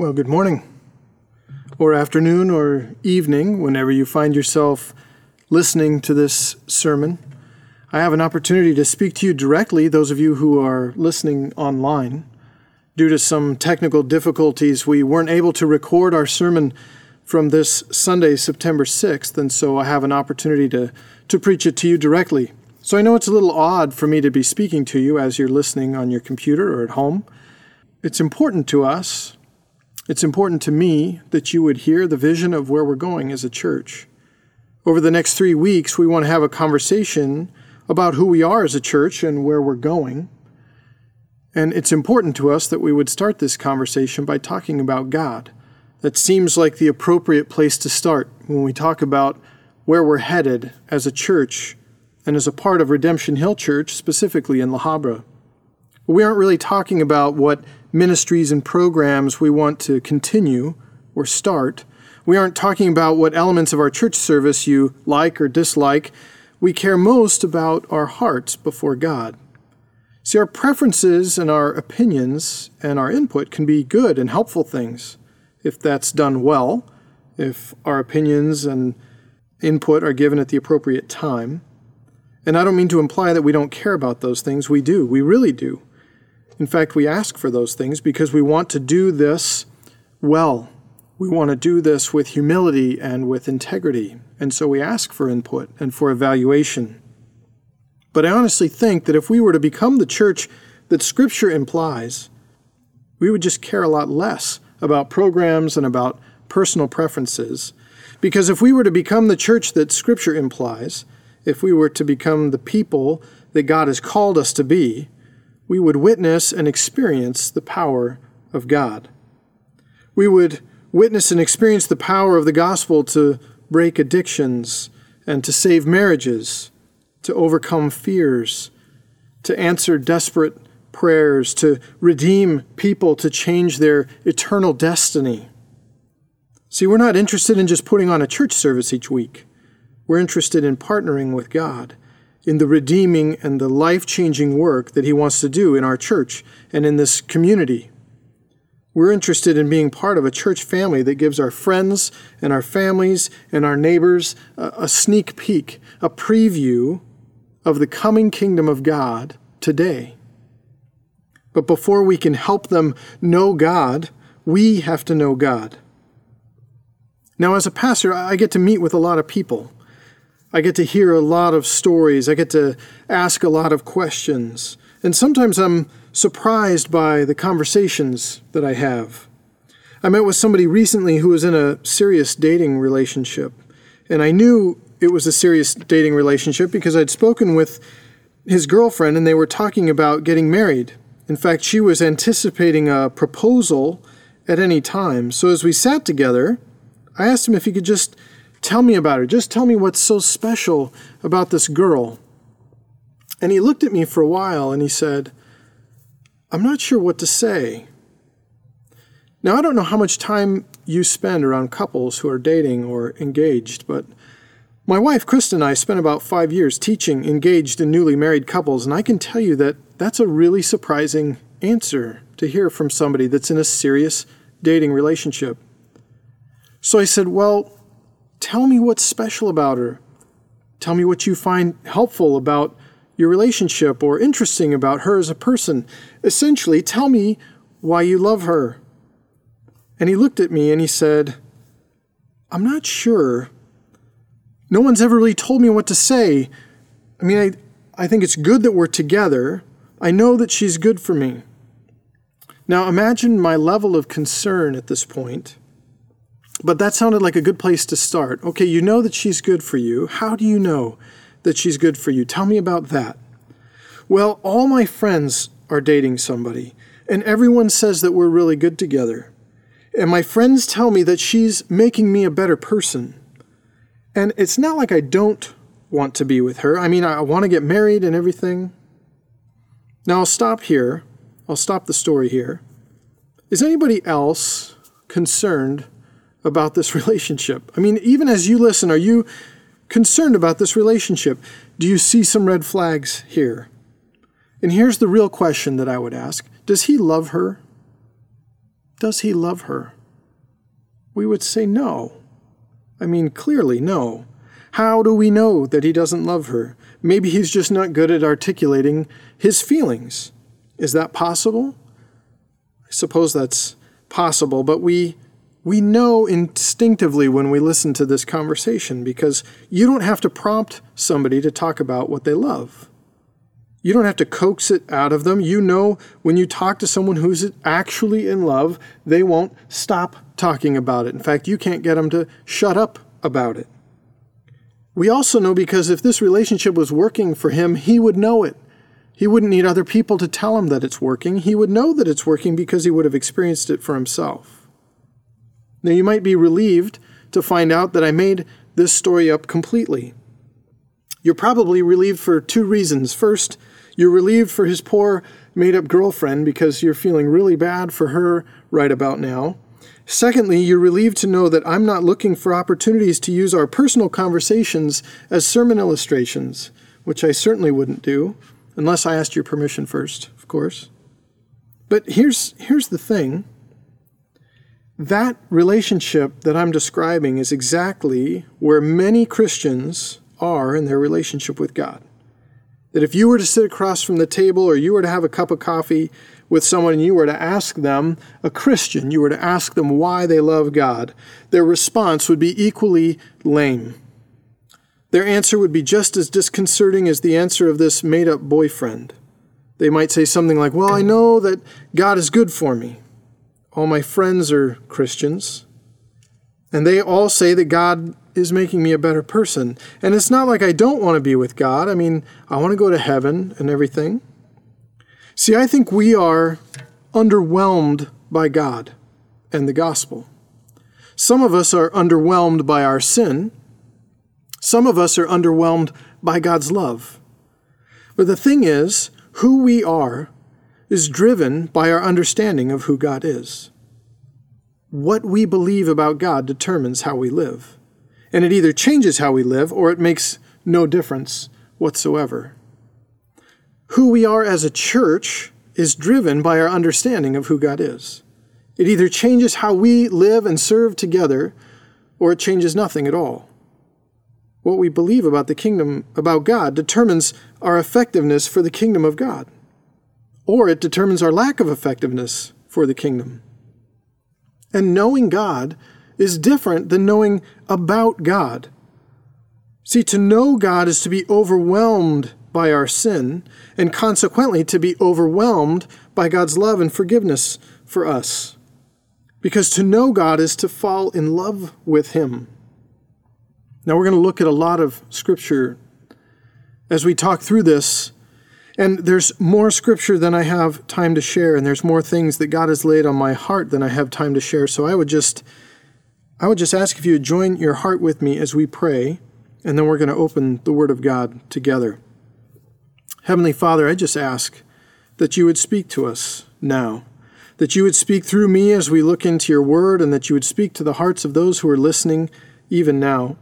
Well, good morning, or afternoon, or evening, whenever you find yourself listening to this sermon. I have an opportunity to speak to you directly, those of you who are listening online. Due to some technical difficulties, we weren't able to record our sermon from this Sunday, September 6th, and so I have an opportunity to, to preach it to you directly. So I know it's a little odd for me to be speaking to you as you're listening on your computer or at home. It's important to us it's important to me that you would hear the vision of where we're going as a church. Over the next three weeks, we want to have a conversation about who we are as a church and where we're going. And it's important to us that we would start this conversation by talking about God. That seems like the appropriate place to start when we talk about where we're headed as a church and as a part of Redemption Hill Church, specifically in La Habra. We aren't really talking about what ministries and programs we want to continue or start. We aren't talking about what elements of our church service you like or dislike. We care most about our hearts before God. See, our preferences and our opinions and our input can be good and helpful things if that's done well, if our opinions and input are given at the appropriate time. And I don't mean to imply that we don't care about those things. We do. We really do. In fact, we ask for those things because we want to do this well. We want to do this with humility and with integrity. And so we ask for input and for evaluation. But I honestly think that if we were to become the church that Scripture implies, we would just care a lot less about programs and about personal preferences. Because if we were to become the church that Scripture implies, if we were to become the people that God has called us to be, we would witness and experience the power of God. We would witness and experience the power of the gospel to break addictions and to save marriages, to overcome fears, to answer desperate prayers, to redeem people, to change their eternal destiny. See, we're not interested in just putting on a church service each week. We're interested in partnering with God in the redeeming and the life changing work that He wants to do in our church and in this community. We're interested in being part of a church family that gives our friends and our families and our neighbors a, a sneak peek, a preview of the coming kingdom of God today. But before we can help them know God, we have to know God. Now, as a pastor, I get to meet with a lot of people. I get to hear a lot of stories. I get to ask a lot of questions. And sometimes I'm surprised by the conversations that I have. I met with somebody recently who was in a serious dating relationship. And I knew it was a serious dating relationship because I'd spoken with his girlfriend and they were talking about getting married. In fact, she was anticipating a proposal at any time. So as we sat together, I asked him if he could just Tell me about her. Just tell me what's so special about this girl. And he looked at me for a while and he said, I'm not sure what to say. Now, I don't know how much time you spend around couples who are dating or engaged, but my wife, Krista, and I spent about five years teaching engaged and newly married couples, and I can tell you that that's a really surprising answer to hear from somebody that's in a serious dating relationship. So I said, Well, Tell me what's special about her. Tell me what you find helpful about your relationship or interesting about her as a person. Essentially, tell me why you love her. And he looked at me and he said, I'm not sure. No one's ever really told me what to say. I mean, I, I think it's good that we're together. I know that she's good for me. Now, imagine my level of concern at this point but that sounded like a good place to start. Okay, you know that she's good for you. How do you know that she's good for you? Tell me about that. Well, all my friends are dating somebody, and everyone says that we're really good together. And my friends tell me that she's making me a better person. And it's not like I don't want to be with her. I mean, I want to get married and everything. Now, I'll stop here. I'll stop the story here. Is anybody else concerned about this relationship? I mean, even as you listen, are you concerned about this relationship? Do you see some red flags here? And here's the real question that I would ask Does he love her? Does he love her? We would say no. I mean, clearly, no. How do we know that he doesn't love her? Maybe he's just not good at articulating his feelings. Is that possible? I suppose that's possible, but we we know instinctively when we listen to this conversation because you don't have to prompt somebody to talk about what they love. You don't have to coax it out of them. You know when you talk to someone who's actually in love, they won't stop talking about it. In fact, you can't get them to shut up about it. We also know because if this relationship was working for him, he would know it. He wouldn't need other people to tell him that it's working. He would know that it's working because he would have experienced it for himself. Now, you might be relieved to find out that I made this story up completely. You're probably relieved for two reasons. First, you're relieved for his poor made up girlfriend because you're feeling really bad for her right about now. Secondly, you're relieved to know that I'm not looking for opportunities to use our personal conversations as sermon illustrations, which I certainly wouldn't do, unless I asked your permission first, of course. But here's, here's the thing that relationship that I'm describing is exactly where many Christians are in their relationship with God. That if you were to sit across from the table or you were to have a cup of coffee with someone and you were to ask them, a Christian, you were to ask them why they love God, their response would be equally lame. Their answer would be just as disconcerting as the answer of this made up boyfriend. They might say something like, Well, I know that God is good for me. All my friends are Christians. And they all say that God is making me a better person. And it's not like I don't want to be with God. I mean, I want to go to heaven and everything. See, I think we are underwhelmed by God and the gospel. Some of us are underwhelmed by our sin. Some of us are underwhelmed by God's love. But the thing is, who we are is driven by our understanding of who God is. What we believe about God determines how we live. And it either changes how we live or it makes no difference whatsoever. Who we are as a church is driven by our understanding of who God is. It either changes how we live and serve together, or it changes nothing at all. What we believe about the kingdom, about God, determines our effectiveness for the kingdom of God, or it determines our lack of effectiveness for the kingdom. And knowing God is different than knowing about God. See, to know God is to be overwhelmed by our sin, and consequently to be overwhelmed by God's love and forgiveness for us. Because to know God is to fall in love with Him. Now, we're going to look at a lot of Scripture as we talk through this. And there's more Scripture than I have time to share, and there's more things that God has laid on my heart than I have time to share. So I would just. I would just ask if you would join your heart with me as we pray, and then we're going to open the Word of God together. Heavenly Father, I just ask that you would speak to us now, that you would speak through me as we look into your word, and that you would speak to the hearts of those who are listening even now.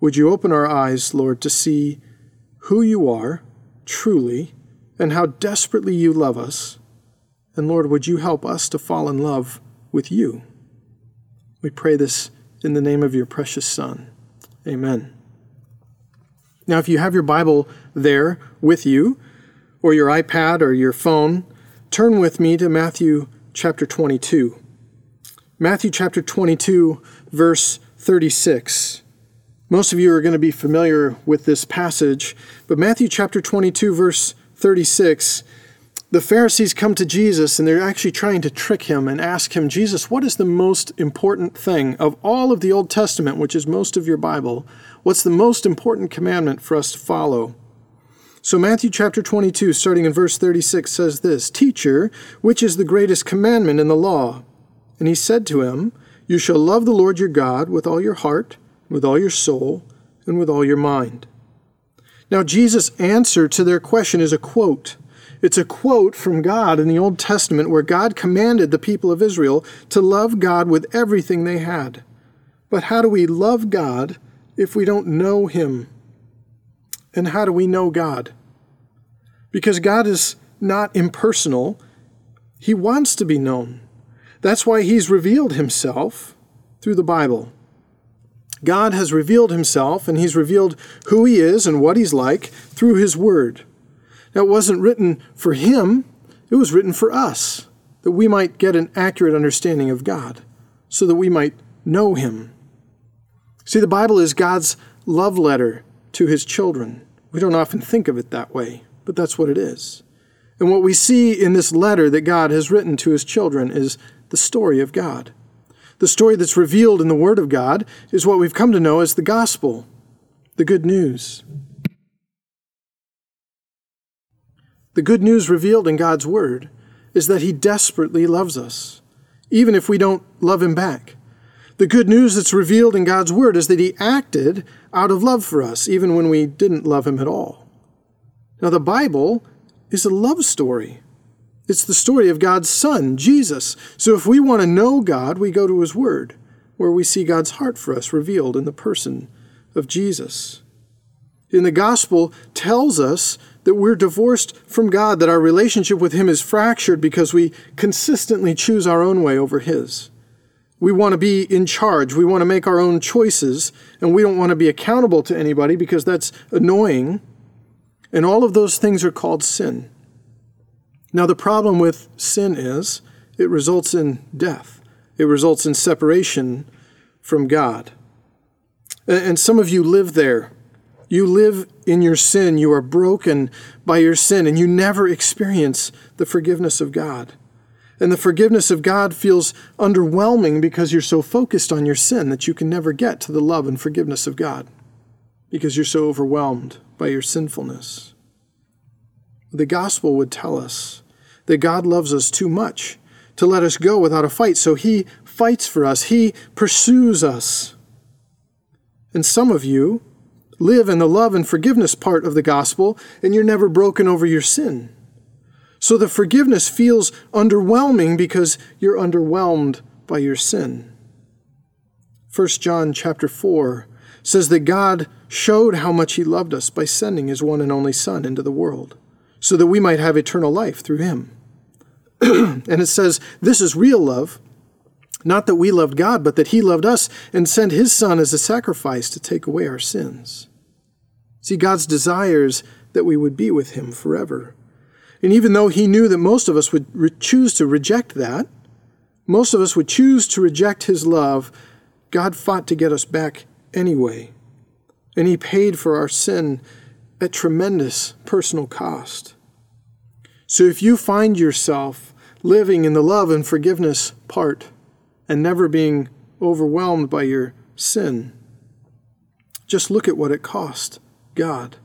Would you open our eyes, Lord, to see who you are truly and how desperately you love us? And Lord, would you help us to fall in love with you? We pray this in the name of your precious Son. Amen. Now, if you have your Bible there with you, or your iPad or your phone, turn with me to Matthew chapter 22. Matthew chapter 22, verse 36. Most of you are going to be familiar with this passage, but Matthew chapter 22, verse 36 the Pharisees come to Jesus and they're actually trying to trick him and ask him, Jesus, what is the most important thing of all of the Old Testament, which is most of your Bible? What's the most important commandment for us to follow? So, Matthew chapter 22, starting in verse 36, says this Teacher, which is the greatest commandment in the law? And he said to him, You shall love the Lord your God with all your heart, with all your soul, and with all your mind. Now, Jesus' answer to their question is a quote. It's a quote from God in the Old Testament where God commanded the people of Israel to love God with everything they had. But how do we love God if we don't know Him? And how do we know God? Because God is not impersonal, He wants to be known. That's why He's revealed Himself through the Bible. God has revealed Himself, and He's revealed who He is and what He's like through His Word. Now, it wasn't written for Him, it was written for us, that we might get an accurate understanding of God, so that we might know Him. See, the Bible is God's love letter to His children. We don't often think of it that way, but that's what it is. And what we see in this letter that God has written to His children is the story of God. The story that's revealed in the Word of God is what we've come to know as the gospel, the good news. The good news revealed in God's Word is that He desperately loves us, even if we don't love Him back. The good news that's revealed in God's Word is that He acted out of love for us, even when we didn't love Him at all. Now, the Bible is a love story. It's the story of God's Son, Jesus. So if we want to know God, we go to His Word, where we see God's heart for us revealed in the person of Jesus. In the Gospel tells us that we're divorced from God, that our relationship with Him is fractured because we consistently choose our own way over His. We want to be in charge. We want to make our own choices, and we don't want to be accountable to anybody because that's annoying. And all of those things are called sin. Now, the problem with sin is it results in death, it results in separation from God. And some of you live there. You live in your sin. You are broken by your sin, and you never experience the forgiveness of God. And the forgiveness of God feels underwhelming because you're so focused on your sin that you can never get to the love and forgiveness of God because you're so overwhelmed by your sinfulness. The gospel would tell us that God loves us too much to let us go without a fight, so He fights for us, He pursues us. And some of you live in the love and forgiveness part of the gospel, and you're never broken over your sin. So the forgiveness feels underwhelming because you're underwhelmed by your sin. 1 John chapter 4 says that God showed how much he loved us by sending his one and only son into the world so that we might have eternal life through him. and it says this is real love, not that we loved God, but that he loved us and sent his son as a sacrifice to take away our sins. See, God's desires that we would be with him forever. And even though he knew that most of us would re- choose to reject that, most of us would choose to reject his love, God fought to get us back anyway. And he paid for our sin at tremendous personal cost. So if you find yourself living in the love and forgiveness part and never being overwhelmed by your sin, just look at what it cost God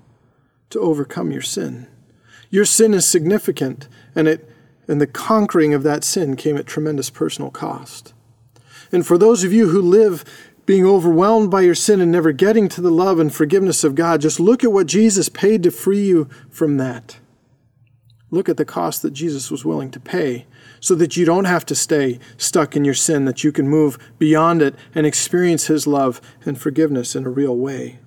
to overcome your sin. Your sin is significant, and it and the conquering of that sin came at tremendous personal cost. And for those of you who live being overwhelmed by your sin and never getting to the love and forgiveness of God, just look at what Jesus paid to free you from that. Look at the cost that Jesus was willing to pay so that you don't have to stay stuck in your sin, that you can move beyond it and experience His love and forgiveness in a real way.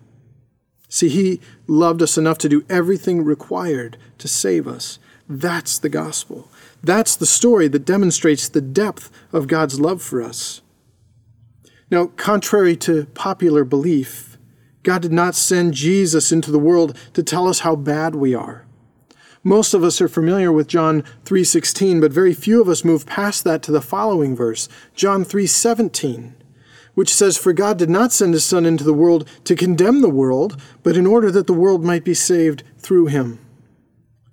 See, He loved us enough to do everything required to save us. That's the gospel. That's the story that demonstrates the depth of God's love for us. Now, contrary to popular belief, God did not send Jesus into the world to tell us how bad we are. Most of us are familiar with John 3:16, but very few of us move past that to the following verse, John 3:17 which says, For God did not send his Son into the world to condemn the world, but in order that the world might be saved through him.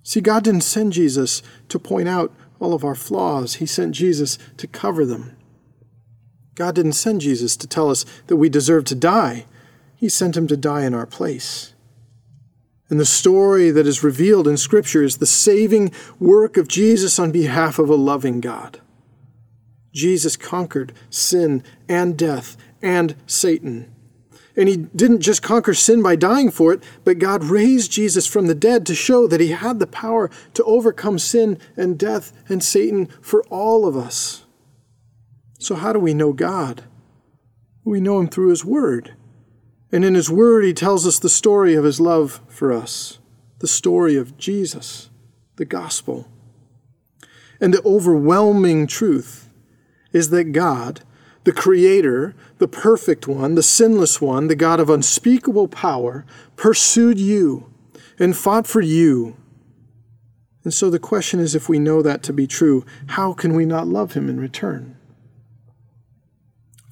See, God didn't send Jesus to point out all of our flaws, He sent Jesus to cover them. God didn't send Jesus to tell us that we deserve to die, He sent Him to die in our place. And the story that is revealed in Scripture is the saving work of Jesus on behalf of a loving God. Jesus conquered sin and death and Satan. And he didn't just conquer sin by dying for it, but God raised Jesus from the dead to show that he had the power to overcome sin and death and Satan for all of us. So, how do we know God? We know him through his word. And in his word, he tells us the story of his love for us, the story of Jesus, the gospel. And the overwhelming truth is that God, the Creator, the perfect one, the sinless one, the God of unspeakable power, pursued you and fought for you. And so the question is if we know that to be true, how can we not love him in return?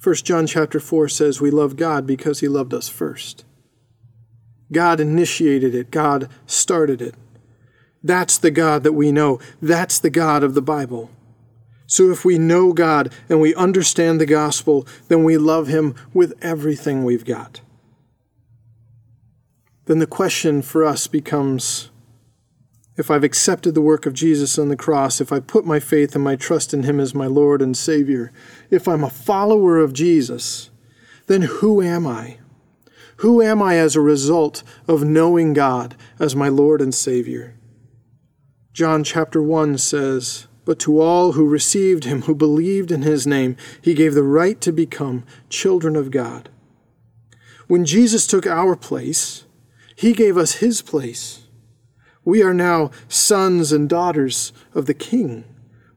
1 John chapter 4 says we love God because he loved us first. God initiated it, God started it. That's the God that we know. That's the God of the Bible. So if we know God and we understand the gospel, then we love him with everything we've got. Then the question for us becomes if I've accepted the work of Jesus on the cross, if I put my faith and my trust in him as my Lord and Savior, if I'm a follower of Jesus, then who am I? Who am I as a result of knowing God as my Lord and Savior? John chapter 1 says, But to all who received him, who believed in his name, he gave the right to become children of God. When Jesus took our place, he gave us his place. We are now sons and daughters of the King.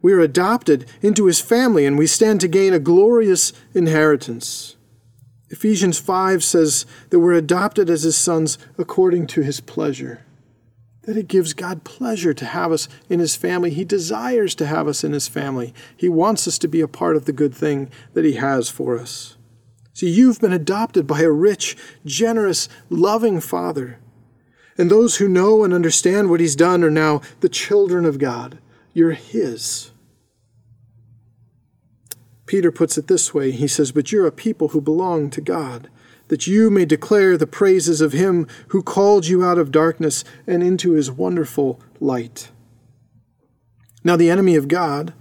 We are adopted into his family, and we stand to gain a glorious inheritance. Ephesians 5 says that we're adopted as his sons according to his pleasure. That it gives God pleasure to have us in his family. He desires to have us in his family. He wants us to be a part of the good thing that he has for us. See, you've been adopted by a rich, generous, loving Father. And those who know and understand what he's done are now the children of God. You're his. Peter puts it this way He says, But you're a people who belong to God, that you may declare the praises of him who called you out of darkness and into his wonderful light. Now, the enemy of God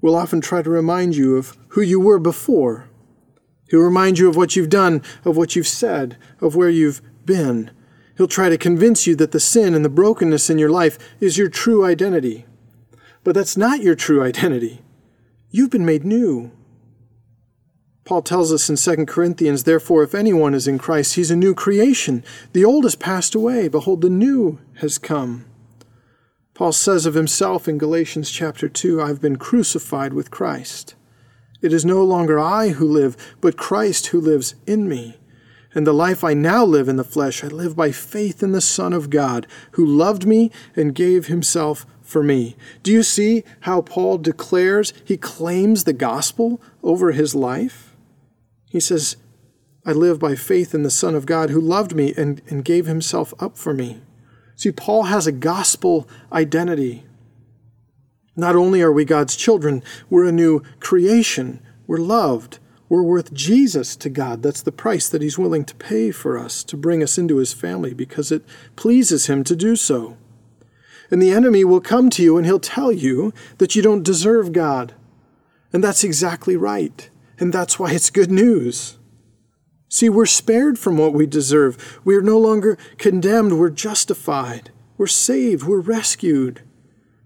will often try to remind you of who you were before. He'll remind you of what you've done, of what you've said, of where you've been. He'll try to convince you that the sin and the brokenness in your life is your true identity. But that's not your true identity. You've been made new. Paul tells us in 2 Corinthians, Therefore, if anyone is in Christ, he's a new creation. The old has passed away. Behold, the new has come. Paul says of himself in Galatians chapter 2, I've been crucified with Christ. It is no longer I who live, but Christ who lives in me. And the life I now live in the flesh, I live by faith in the Son of God, who loved me and gave himself for me. Do you see how Paul declares, he claims the gospel over his life? He says, I live by faith in the Son of God who loved me and, and gave himself up for me. See, Paul has a gospel identity. Not only are we God's children, we're a new creation. We're loved. We're worth Jesus to God. That's the price that He's willing to pay for us to bring us into His family because it pleases Him to do so. And the enemy will come to you and he'll tell you that you don't deserve God. And that's exactly right. And that's why it's good news. See, we're spared from what we deserve. We are no longer condemned. We're justified. We're saved. We're rescued.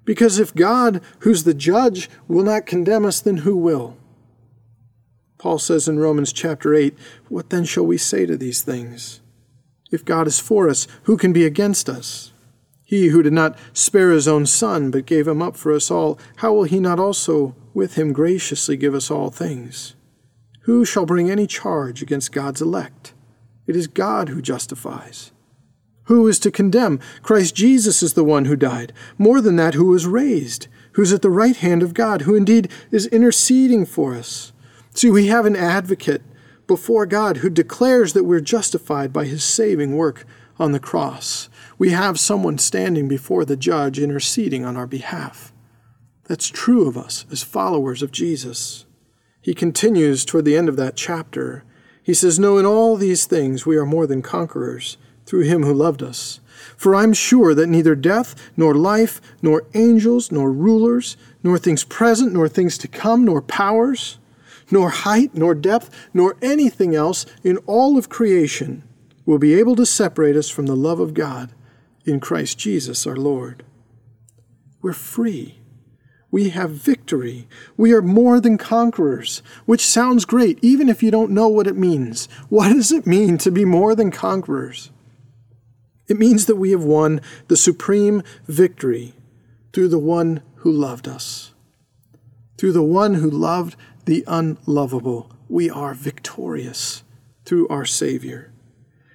Because if God, who's the judge, will not condemn us, then who will? Paul says in Romans chapter 8, What then shall we say to these things? If God is for us, who can be against us? He who did not spare his own son, but gave him up for us all, how will he not also with him graciously give us all things? Who shall bring any charge against God's elect? It is God who justifies. Who is to condemn? Christ Jesus is the one who died. More than that, who was raised, who's at the right hand of God, who indeed is interceding for us. See, we have an advocate before God who declares that we're justified by his saving work on the cross we have someone standing before the judge interceding on our behalf. That's true of us as followers of Jesus. He continues toward the end of that chapter. He says, No, in all these things we are more than conquerors through him who loved us. For I'm sure that neither death, nor life, nor angels, nor rulers, nor things present, nor things to come, nor powers, nor height, nor depth, nor anything else in all of creation will be able to separate us from the love of God in Christ Jesus our Lord. We're free. We have victory. We are more than conquerors, which sounds great, even if you don't know what it means. What does it mean to be more than conquerors? It means that we have won the supreme victory through the one who loved us, through the one who loved the unlovable. We are victorious through our Savior.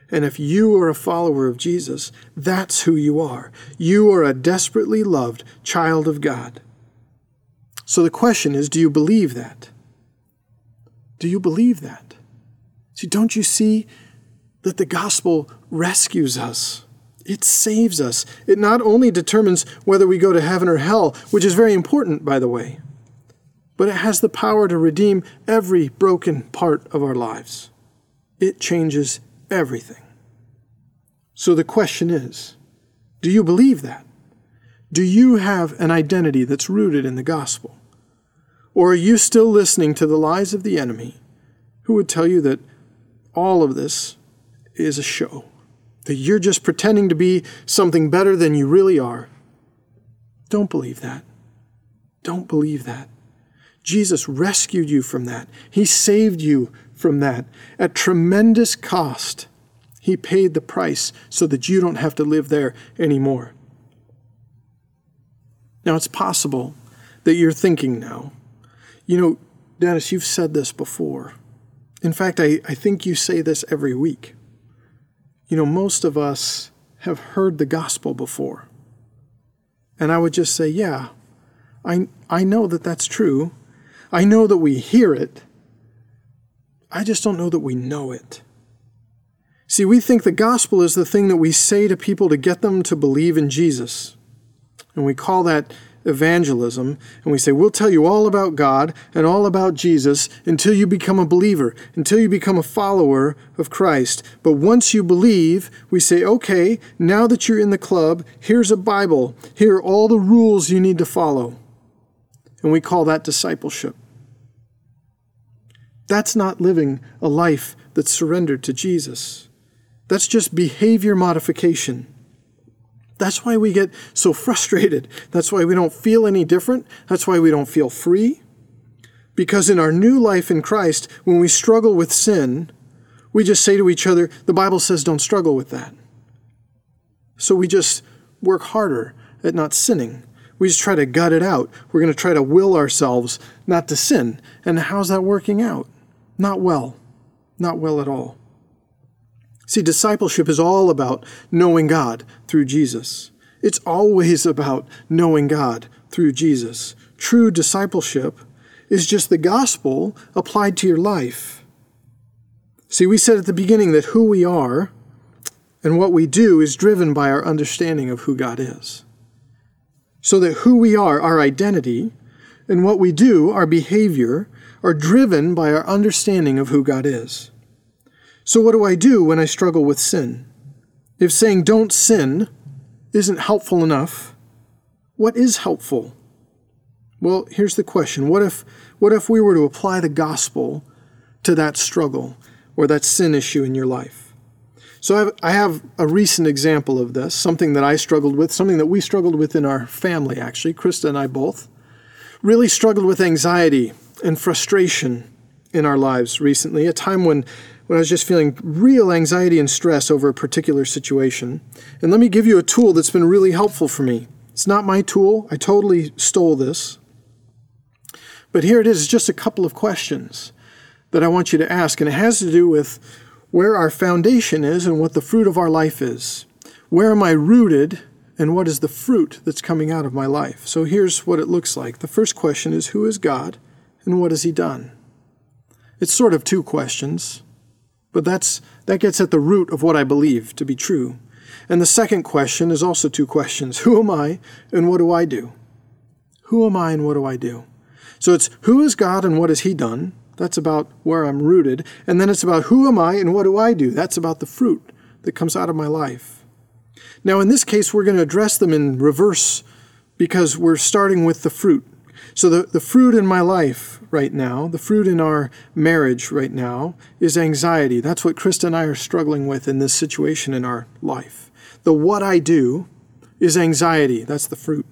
And if you are a follower of Jesus, that's who you are. You are a desperately loved child of God. So the question is do you believe that? Do you believe that? See, don't you see that the gospel rescues us? It saves us. It not only determines whether we go to heaven or hell, which is very important, by the way, but it has the power to redeem every broken part of our lives. It changes everything. So the question is do you believe that? Do you have an identity that's rooted in the gospel? Or are you still listening to the lies of the enemy who would tell you that all of this is a show? that you're just pretending to be something better than you really are. Don't believe that. Don't believe that. Jesus rescued you from that. He saved you from that. At tremendous cost, He paid the price so that you don't have to live there anymore. Now, it's possible that you're thinking now, you know, Dennis, you've said this before. In fact, I, I think you say this every week. You know, most of us have heard the gospel before. And I would just say, yeah, I, I know that that's true. I know that we hear it. I just don't know that we know it. See, we think the gospel is the thing that we say to people to get them to believe in Jesus. And we call that evangelism and we say, We'll tell you all about God and all about Jesus until you become a believer, until you become a follower of Christ. But once you believe, we say, Okay, now that you're in the club, here's a Bible. Here are all the rules you need to follow. And we call that discipleship. That's not living a life that's surrendered to Jesus. That's just behavior modification. That's why we get so frustrated. That's why we don't feel any different. That's why we don't feel free. Because in our new life in Christ, when we struggle with sin, we just say to each other, the Bible says don't struggle with that. So we just work harder at not sinning. We just try to gut it out. We're going to try to will ourselves not to sin. And how's that working out? Not well. Not well at all. See, discipleship is all about knowing God through Jesus. It's always about knowing God through Jesus. True discipleship is just the gospel applied to your life. See, we said at the beginning that who we are and what we do is driven by our understanding of who God is. So that who we are, our identity, and what we do, our behavior, are driven by our understanding of who God is. So, what do I do when I struggle with sin? If saying don't sin isn't helpful enough, what is helpful? Well, here's the question What if, what if we were to apply the gospel to that struggle or that sin issue in your life? So, I have, I have a recent example of this, something that I struggled with, something that we struggled with in our family, actually. Krista and I both really struggled with anxiety and frustration in our lives recently, a time when when I was just feeling real anxiety and stress over a particular situation. And let me give you a tool that's been really helpful for me. It's not my tool, I totally stole this. But here it is, just a couple of questions that I want you to ask, and it has to do with where our foundation is and what the fruit of our life is. Where am I rooted, and what is the fruit that's coming out of my life? So here's what it looks like. The first question is Who is God, and what has He done? It's sort of two questions. But that's, that gets at the root of what I believe to be true. And the second question is also two questions Who am I and what do I do? Who am I and what do I do? So it's who is God and what has He done? That's about where I'm rooted. And then it's about who am I and what do I do? That's about the fruit that comes out of my life. Now, in this case, we're going to address them in reverse because we're starting with the fruit. So, the, the fruit in my life right now, the fruit in our marriage right now, is anxiety. That's what Krista and I are struggling with in this situation in our life. The what I do is anxiety. That's the fruit.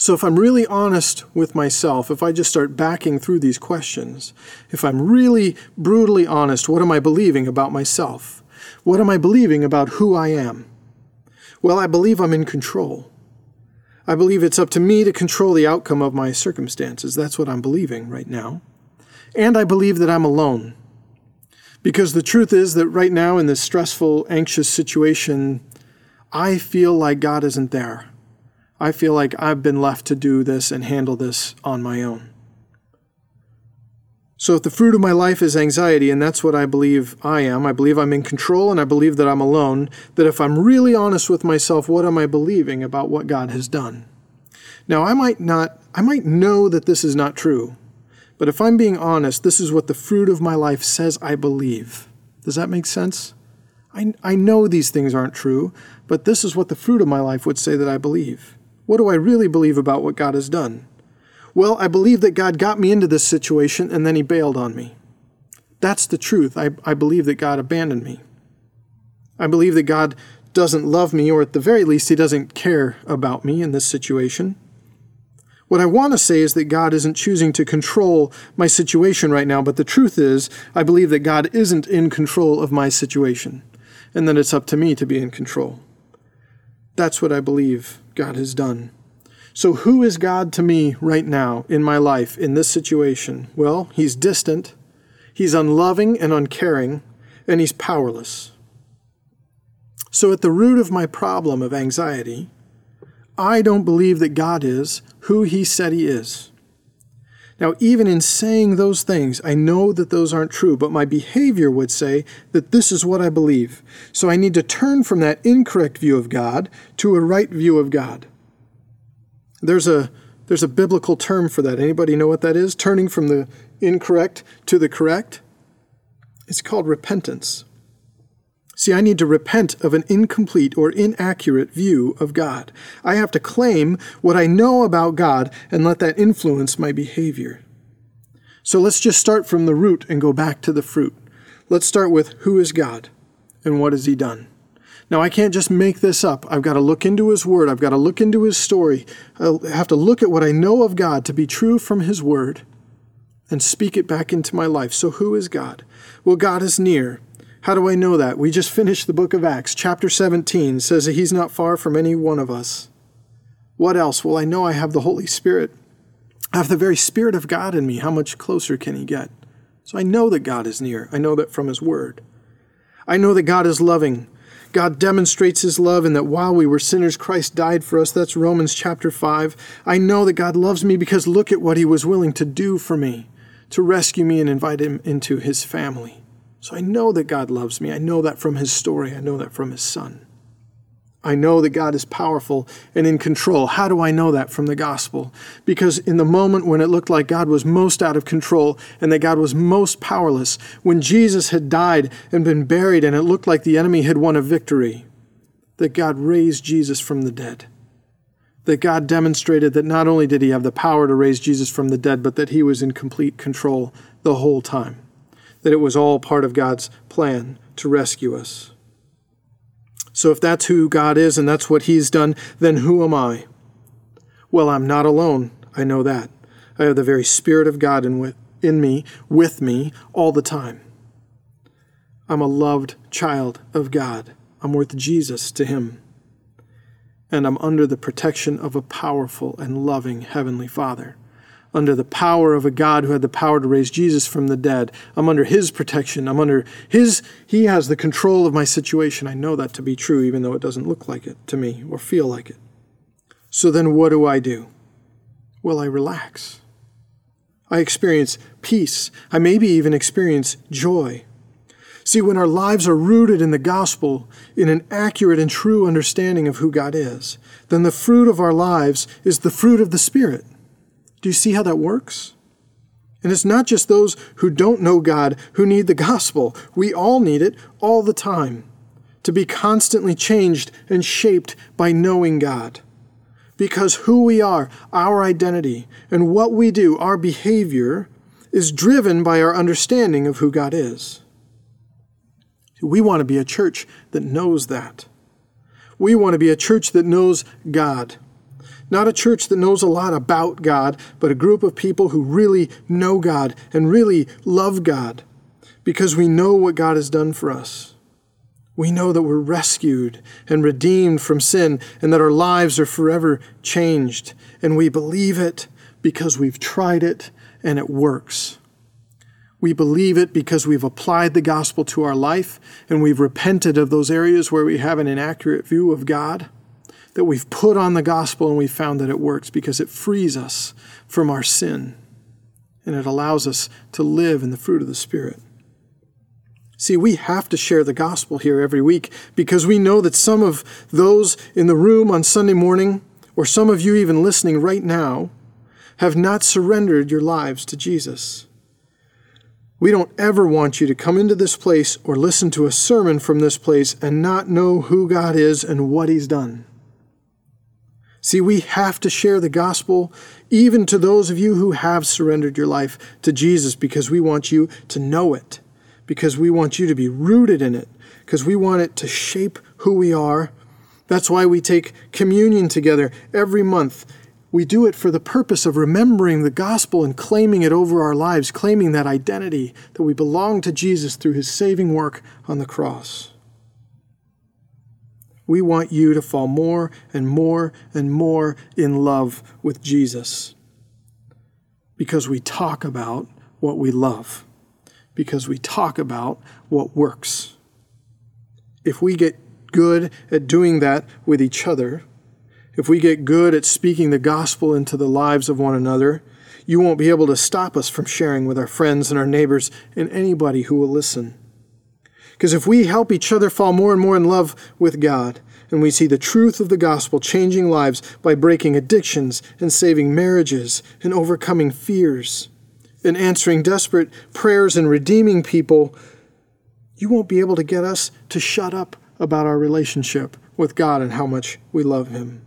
So, if I'm really honest with myself, if I just start backing through these questions, if I'm really brutally honest, what am I believing about myself? What am I believing about who I am? Well, I believe I'm in control. I believe it's up to me to control the outcome of my circumstances. That's what I'm believing right now. And I believe that I'm alone. Because the truth is that right now, in this stressful, anxious situation, I feel like God isn't there. I feel like I've been left to do this and handle this on my own. So, if the fruit of my life is anxiety, and that's what I believe I am, I believe I'm in control and I believe that I'm alone, that if I'm really honest with myself, what am I believing about what God has done? Now, I might not, I might know that this is not true, but if I'm being honest, this is what the fruit of my life says I believe. Does that make sense? I, I know these things aren't true, but this is what the fruit of my life would say that I believe. What do I really believe about what God has done? Well, I believe that God got me into this situation and then he bailed on me. That's the truth. I, I believe that God abandoned me. I believe that God doesn't love me, or at the very least, he doesn't care about me in this situation. What I want to say is that God isn't choosing to control my situation right now, but the truth is, I believe that God isn't in control of my situation, and that it's up to me to be in control. That's what I believe God has done. So, who is God to me right now in my life, in this situation? Well, He's distant, He's unloving and uncaring, and He's powerless. So, at the root of my problem of anxiety, I don't believe that God is who He said He is. Now, even in saying those things, I know that those aren't true, but my behavior would say that this is what I believe. So I need to turn from that incorrect view of God to a right view of God. There's a there's a biblical term for that. Anybody know what that is? Turning from the incorrect to the correct? It's called repentance. See, I need to repent of an incomplete or inaccurate view of God. I have to claim what I know about God and let that influence my behavior. So let's just start from the root and go back to the fruit. Let's start with who is God and what has He done? Now, I can't just make this up. I've got to look into His Word. I've got to look into His story. I have to look at what I know of God to be true from His Word and speak it back into my life. So, who is God? Well, God is near. How do I know that? We just finished the book of Acts. Chapter 17 says that He's not far from any one of us. What else? Well, I know I have the Holy Spirit. I have the very Spirit of God in me. How much closer can He get? So I know that God is near. I know that from His Word. I know that God is loving. God demonstrates his love in that while we were sinners, Christ died for us. That's Romans chapter 5. I know that God loves me because look at what he was willing to do for me to rescue me and invite him into his family. So I know that God loves me. I know that from his story. I know that from his son. I know that God is powerful and in control. How do I know that from the gospel? Because in the moment when it looked like God was most out of control and that God was most powerless, when Jesus had died and been buried and it looked like the enemy had won a victory, that God raised Jesus from the dead. That God demonstrated that not only did he have the power to raise Jesus from the dead, but that he was in complete control the whole time. That it was all part of God's plan to rescue us. So if that's who God is and that's what He's done, then who am I? Well, I'm not alone. I know that. I have the very Spirit of God in, with, in me, with me, all the time. I'm a loved child of God. I'm worth Jesus to Him. And I'm under the protection of a powerful and loving Heavenly Father under the power of a God who had the power to raise Jesus from the dead. I'm under his protection. I'm under his, he has the control of my situation. I know that to be true, even though it doesn't look like it to me or feel like it. So then what do I do? Well, I relax. I experience peace. I maybe even experience joy. See, when our lives are rooted in the gospel, in an accurate and true understanding of who God is, then the fruit of our lives is the fruit of the Spirit. Do you see how that works? And it's not just those who don't know God who need the gospel. We all need it all the time to be constantly changed and shaped by knowing God. Because who we are, our identity, and what we do, our behavior, is driven by our understanding of who God is. We want to be a church that knows that. We want to be a church that knows God. Not a church that knows a lot about God, but a group of people who really know God and really love God because we know what God has done for us. We know that we're rescued and redeemed from sin and that our lives are forever changed. And we believe it because we've tried it and it works. We believe it because we've applied the gospel to our life and we've repented of those areas where we have an inaccurate view of God. That we've put on the gospel and we've found that it works because it frees us from our sin and it allows us to live in the fruit of the Spirit. See, we have to share the gospel here every week because we know that some of those in the room on Sunday morning, or some of you even listening right now, have not surrendered your lives to Jesus. We don't ever want you to come into this place or listen to a sermon from this place and not know who God is and what He's done. See, we have to share the gospel even to those of you who have surrendered your life to Jesus because we want you to know it because we want you to be rooted in it, because we want it to shape who we are. That's why we take communion together every month. We do it for the purpose of remembering the gospel and claiming it over our lives, claiming that identity that we belong to Jesus through his saving work on the cross. We want you to fall more and more and more in love with Jesus because we talk about what we love because we talk about what works. If we get good at doing that with each other, if we get good at speaking the gospel into the lives of one another, you won't be able to stop us from sharing with our friends and our neighbors and anybody who will listen. Because if we help each other fall more and more in love with God, and we see the truth of the gospel changing lives by breaking addictions and saving marriages and overcoming fears, and answering desperate prayers and redeeming people, you won't be able to get us to shut up about our relationship with God and how much we love Him.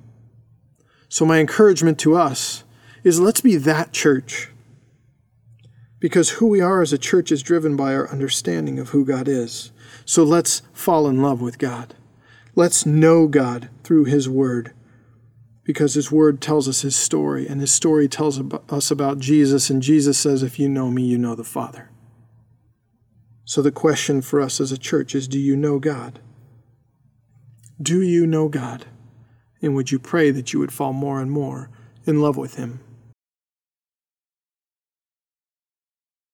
So, my encouragement to us is let's be that church. Because who we are as a church is driven by our understanding of who God is. So let's fall in love with God. Let's know God through His Word because His Word tells us His story, and His story tells us about Jesus, and Jesus says, If you know me, you know the Father. So the question for us as a church is Do you know God? Do you know God? And would you pray that you would fall more and more in love with Him?